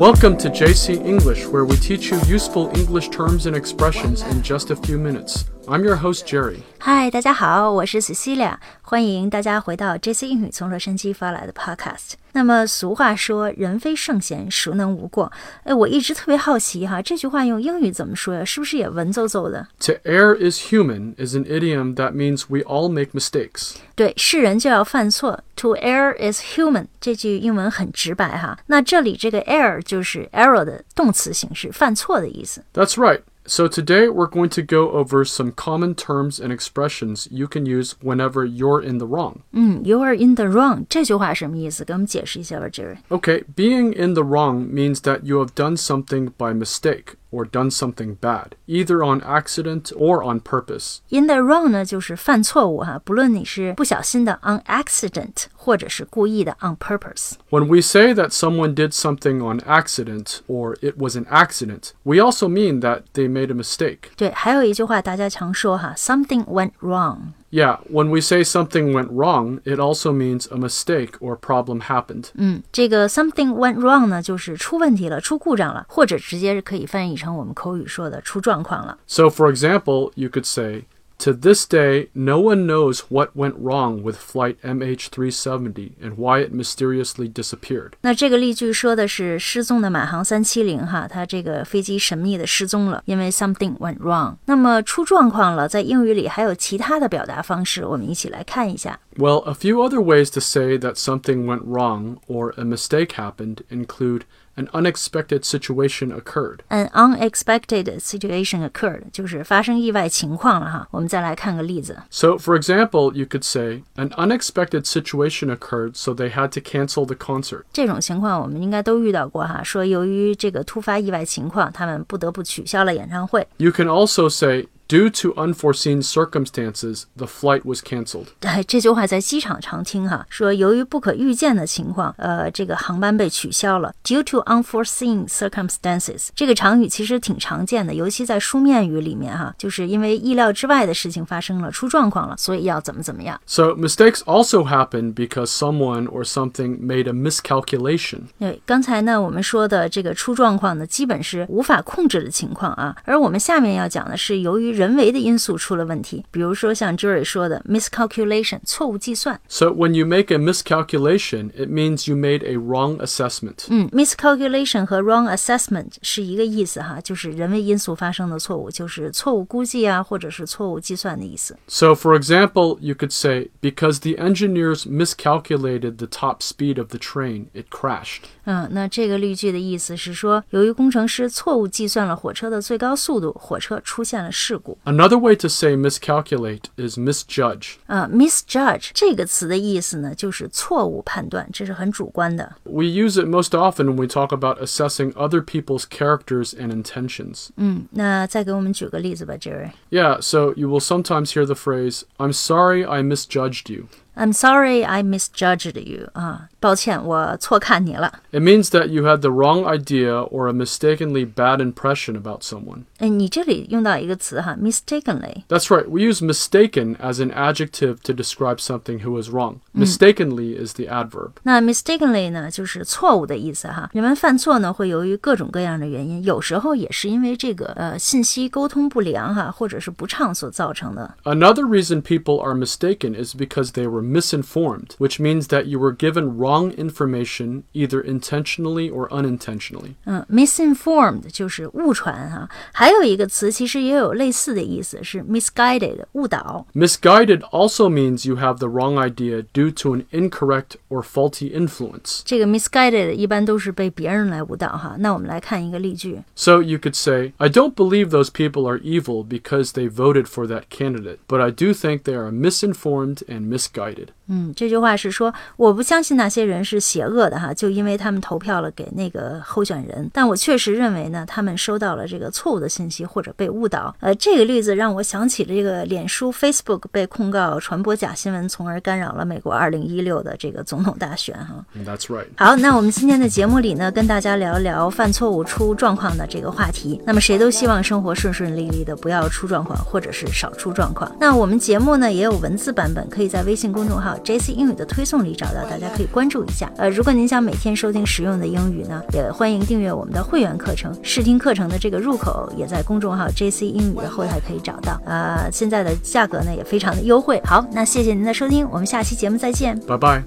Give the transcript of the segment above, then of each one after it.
Welcome to JC English, where we teach you useful English terms and expressions in just a few minutes. I'm your host, Jerry. 嗨，大家好，我是 Cecilia，欢迎大家回到 JC 英语从洛杉矶发来的 Podcast。那么俗话说“人非圣贤，孰能无过”？哎，我一直特别好奇哈，这句话用英语怎么说呀？是不是也文绉绉的？ To err is human is an idiom that means we all make mistakes. 对，是人就要犯错。To err is human，这句英文很直白哈。那这里这个 err 就是 error 的动词形式，犯错的意思。 That's right. So today we're going to go over some common terms and expressions you can use whenever you're in the wrong. 嗯，You are in the wrong 这句话什么意思？给我们解释一下吧，Jerry。 Okay, being in the wrong means that you have done something by mistake or done something bad, either on accident or on purpose. In the wrong 呢，就是犯错误哈，不论你是不小心的 on accident，或者是故意的 on purpose。 When we say that someone did something on accident or it was an accident, we also mean that they made a mistake. 对，还有一句话大家常说哈，something went wrong。 Yeah, when we say something went wrong, it also means a mistake or problem happened. 嗯，这个 something went wrong 呢，就是出问题了，出故障了，或者直接可以翻译成我们口语说的出状况了。 So, for example, you could say, To this day, no one knows what went wrong with Flight MH370 and why it mysteriously disappeared. 那这个例句说的是失踪的马航三七零哈，它这个飞机神秘的失踪了，因为 something went wrong。那么出状况了，在英语里还有其他的表达方式，我们一起来看一下。 Well, a few other ways to say that something went wrong or a mistake happened include an unexpected situation occurred. An unexpected situation occurred，就是发生意外情况了哈。我们再来看个例子。 So, for example, you could say, an unexpected situation occurred, so they had to cancel the concert. 这种情况我们应该都遇到过哈，说由于这个突发意外情况，他们不得不取消了演唱会。 You can also say, due to unforeseen circumstances, the flight was canceled. 哎，这句话在机场常听哈，说由于不可预见的情况，呃，这个航班被取消了。Due to unforeseen circumstances，这个常语其实挺常见的，尤其在书面语里面哈，就是因为意料之外的事情发生了，出状况了，所以要怎么怎么样。 So, mistakes also happen because someone or something made a miscalculation. 对，刚才呢我们说的这个出状况呢，基本是无法控制的情况啊，而我们下面要讲的是由于 人为的因素出了问题，比如说像 Jerry 说的 miscalculation 错误计算。 So, when you make a miscalculation, it means you made a wrong assessment. 嗯，miscalculation 和 wrong assessment 是一个意思哈，就是人为因素发生的错误，就是错误估计啊，或者是错误计算的意思。 So, for example, you could say, because the engineers miscalculated the top speed of the train, it crashed. 嗯，那这个例句的意思是说，由于工程师错误计算了火车的最高速度，火车出现了事故。 Another way to say miscalculate is misjudge. 啊、m i s j u d g e 这个词的意思呢，就是错误判断，这是很主观的。 We use it most often when we talk about assessing other people's characters and intentions. 嗯，那再给我们举个例子吧，Jerry。 Yeah, so you will sometimes hear the phrase, I'm sorry I misjudged you. I'm sorry I misjudged you 啊，抱歉，我错看你了。 It means that you had the wrong idea or a mistakenly bad impression about someone. 哎，你这里用到一个词哈，mistakenly。 That's right, we use mistaken as an adjective to describe something who is wrong. Mistakenly is the adverb. 那 mistakenly 呢，就是错误的意思哈。人们犯错呢，会由于各种各样的原因，有时候也是因为这个呃信息沟通不良哈，或者是不畅所造成的。 Another reason people are mistaken is because they were misinformed, which means that you were given wrong information either intentionally or unintentionally. 嗯，misinformed 就是误传哈。还有一个词其实也有类似的意思，是 misguided 误导。 Misguided also means you have the wrong idea due to an incorrect or faulty influence. 这个 misguided 一般都是被别人来误导哈。那我们来看一个例句。 So you could say, I don't believe those people are evil because they voted for that candidate, but I do think they are misinformed and misguided. excited. 嗯，这句话是说，我不相信那些人是邪恶的哈，就因为他们投票了给那个候选人。但我确实认为呢，他们收到了这个错误的信息或者被误导。呃，这个例子让我想起了这个脸书 Facebook 被控告传播假新闻，从而干扰了美国2016的这个总统大选哈。That's right. 好，那我们今天的节目里呢，跟大家聊一聊犯错误出状况的这个话题。那么谁都希望生活顺顺利利的，不要出状况，或者是少出状况。那我们节目呢也有文字版本，可以在微信公众号 JC 英语的推送里找到，大家可以关注一下。呃，如果您想每天收听实用的英语呢，也欢迎订阅我们的会员课程。试听课程的这个入口也在公众号 JC 英语的后台可以找到。呃，现在的价格呢也非常的优惠。好，那谢谢您的收听，我们下期节目再见，拜拜。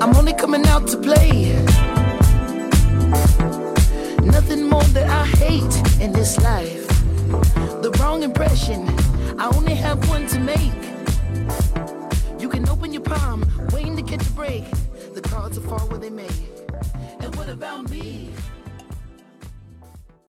I'm only coming out to play. Nothing more that I hate in this life. The wrong impression, I only have one to make. You can open your palm, waiting to catch a break. The cards will fall where they may. And what about me?